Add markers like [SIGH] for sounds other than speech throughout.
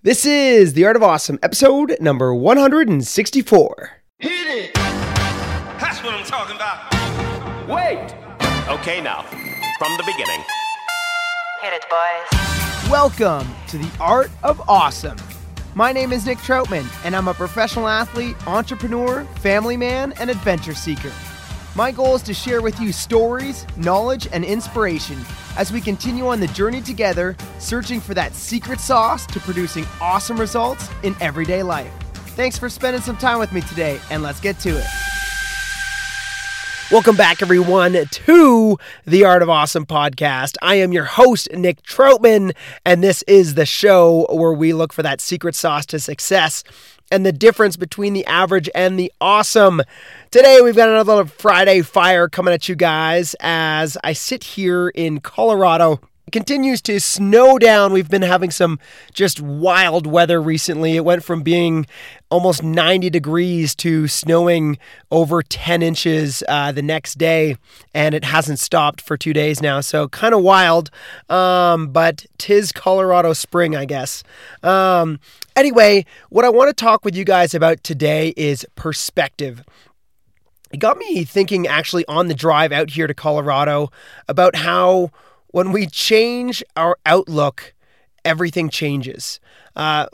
This is The Art of Awesome, episode number 164. Hit it! That's what I'm talking about. Wait! Okay, now, from the beginning. Hit it, boys. Welcome to The Art of Awesome. My name is Nick Troutman, and I'm a professional athlete, entrepreneur, family man, and adventure seeker. My goal is to share with you stories, knowledge, and inspiration as we continue on the journey together, searching for that secret sauce to producing awesome results in everyday life. Thanks for spending some time with me today, and let's get to it. Welcome back, everyone, to the Art of Awesome podcast. I am your host, Nick Troutman, and this is the show where we look for that secret sauce to success and the difference between the average and the awesome. Today, we've got another Friday fire coming at you guys as I sit here in Colorado. Continues to snow down. We've been having some just wild weather recently. It went from being almost 90 degrees to snowing over 10 inches uh, the next day, and it hasn't stopped for two days now. So kind of wild, um, but tis Colorado spring, I guess. Um, anyway, what I want to talk with you guys about today is perspective. It got me thinking actually on the drive out here to Colorado about how when we change our outlook, everything changes. Uh,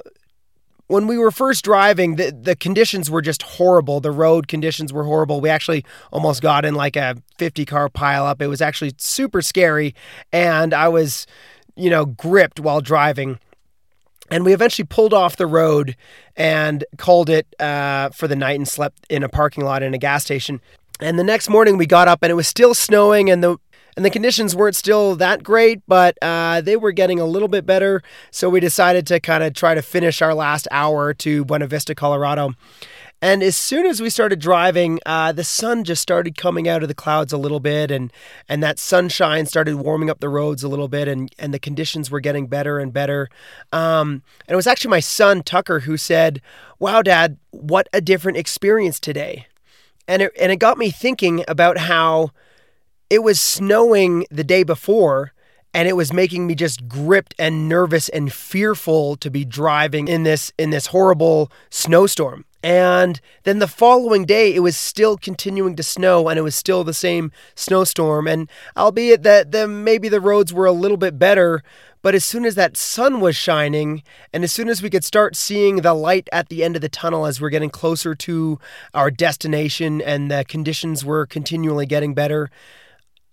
when we were first driving, the, the conditions were just horrible. The road conditions were horrible. We actually almost got in like a 50 car pileup. It was actually super scary. And I was, you know, gripped while driving. And we eventually pulled off the road and called it uh, for the night and slept in a parking lot in a gas station. And the next morning we got up and it was still snowing and the and the conditions weren't still that great, but uh, they were getting a little bit better. So we decided to kind of try to finish our last hour to Buena Vista, Colorado. And as soon as we started driving, uh, the sun just started coming out of the clouds a little bit, and and that sunshine started warming up the roads a little bit, and and the conditions were getting better and better. Um, and it was actually my son Tucker who said, "Wow, Dad, what a different experience today," and it and it got me thinking about how it was snowing the day before and it was making me just gripped and nervous and fearful to be driving in this in this horrible snowstorm. And then the following day, it was still continuing to snow, and it was still the same snowstorm. And albeit that the, maybe the roads were a little bit better, but as soon as that sun was shining, and as soon as we could start seeing the light at the end of the tunnel as we're getting closer to our destination, and the conditions were continually getting better,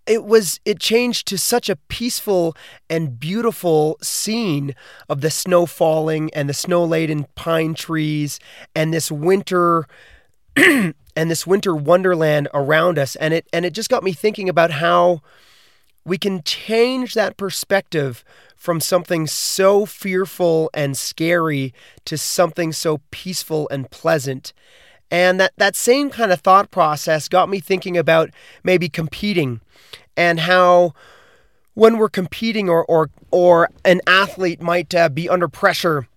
it was it changed to such a peaceful and beautiful scene of the snow falling and the snow laden pine trees and this winter [CLEARS THROAT] and this winter wonderland around us. And it and it just got me thinking about how we can change that perspective from something so fearful and scary to something so peaceful and pleasant and that that same kind of thought process got me thinking about maybe competing and how when we're competing or or or an athlete might uh, be under pressure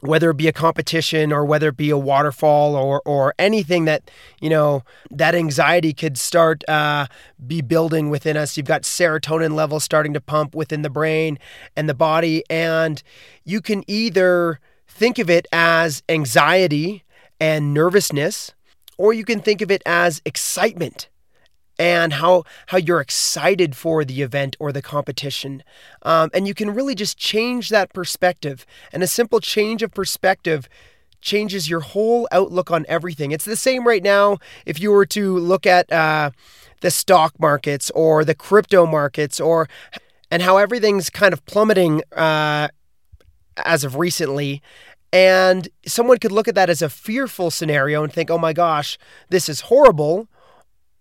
whether it be a competition or whether it be a waterfall or or anything that you know that anxiety could start uh, be building within us. You've got serotonin levels starting to pump within the brain and the body and you can either think of it as anxiety and nervousness or you can think of it as excitement and how how you're excited for the event or the competition. Um, and you can really just change that perspective. And a simple change of perspective changes your whole outlook on everything. It's the same right now if you were to look at uh, the stock markets or the crypto markets or and how everything's kind of plummeting uh, as of recently and someone could look at that as a fearful scenario and think, oh my gosh, this is horrible.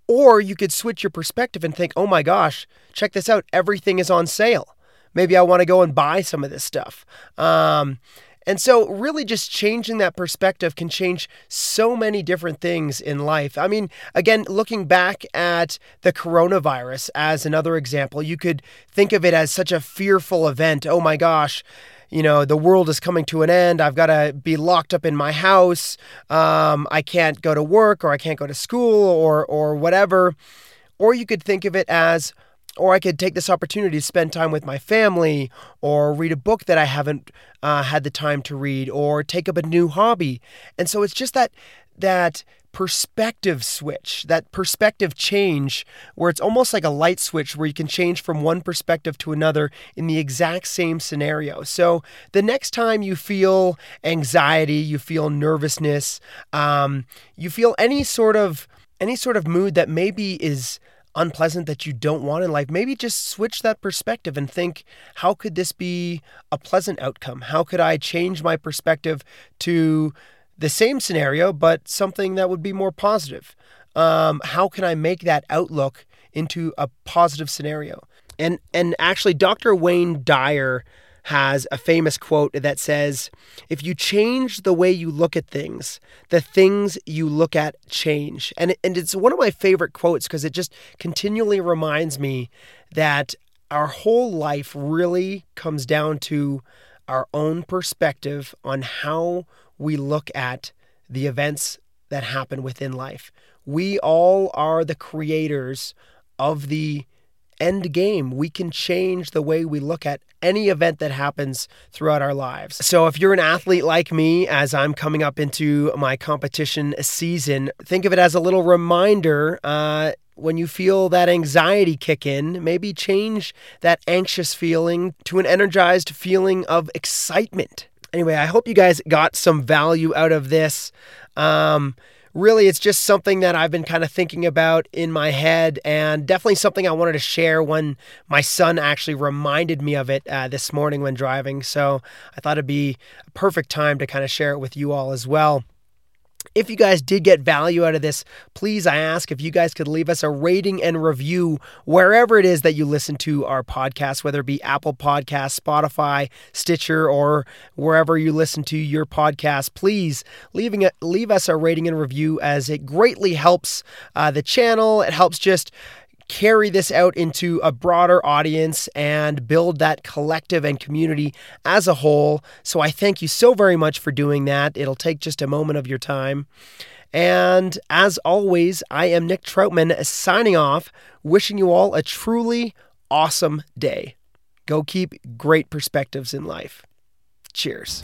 Or you could switch your perspective and think, oh my gosh, check this out. Everything is on sale. Maybe I want to go and buy some of this stuff. Um, and so, really, just changing that perspective can change so many different things in life. I mean, again, looking back at the coronavirus as another example, you could think of it as such a fearful event. Oh my gosh, you know, the world is coming to an end. I've got to be locked up in my house. Um, I can't go to work or I can't go to school or, or whatever. Or you could think of it as, or I could take this opportunity to spend time with my family or read a book that I haven't uh, had the time to read or take up a new hobby. And so it's just that, that perspective switch, that perspective change, where it's almost like a light switch where you can change from one perspective to another in the exact same scenario. So the next time you feel anxiety, you feel nervousness, um, you feel any sort of any sort of mood that maybe is unpleasant that you don't want in life, maybe just switch that perspective and think, how could this be a pleasant outcome? How could I change my perspective to the same scenario, but something that would be more positive. Um, how can I make that outlook into a positive scenario? And and actually, Dr. Wayne Dyer has a famous quote that says, "If you change the way you look at things, the things you look at change." And and it's one of my favorite quotes because it just continually reminds me that our whole life really comes down to our own perspective on how we look at the events that happen within life. We all are the creators of the end game. We can change the way we look at any event that happens throughout our lives. So, if you're an athlete like me, as I'm coming up into my competition season, think of it as a little reminder. Uh, when you feel that anxiety kick in, maybe change that anxious feeling to an energized feeling of excitement. Anyway, I hope you guys got some value out of this. Um, really, it's just something that I've been kind of thinking about in my head, and definitely something I wanted to share when my son actually reminded me of it uh, this morning when driving. So I thought it'd be a perfect time to kind of share it with you all as well. If you guys did get value out of this, please, I ask if you guys could leave us a rating and review wherever it is that you listen to our podcast, whether it be Apple Podcasts, Spotify, Stitcher, or wherever you listen to your podcast. Please leaving it, leave us a rating and review as it greatly helps uh, the channel. It helps just carry this out into a broader audience and build that collective and community as a whole. So I thank you so very much for doing that. It'll take just a moment of your time. And as always, I am Nick Troutman signing off, wishing you all a truly awesome day. Go keep great perspectives in life. Cheers.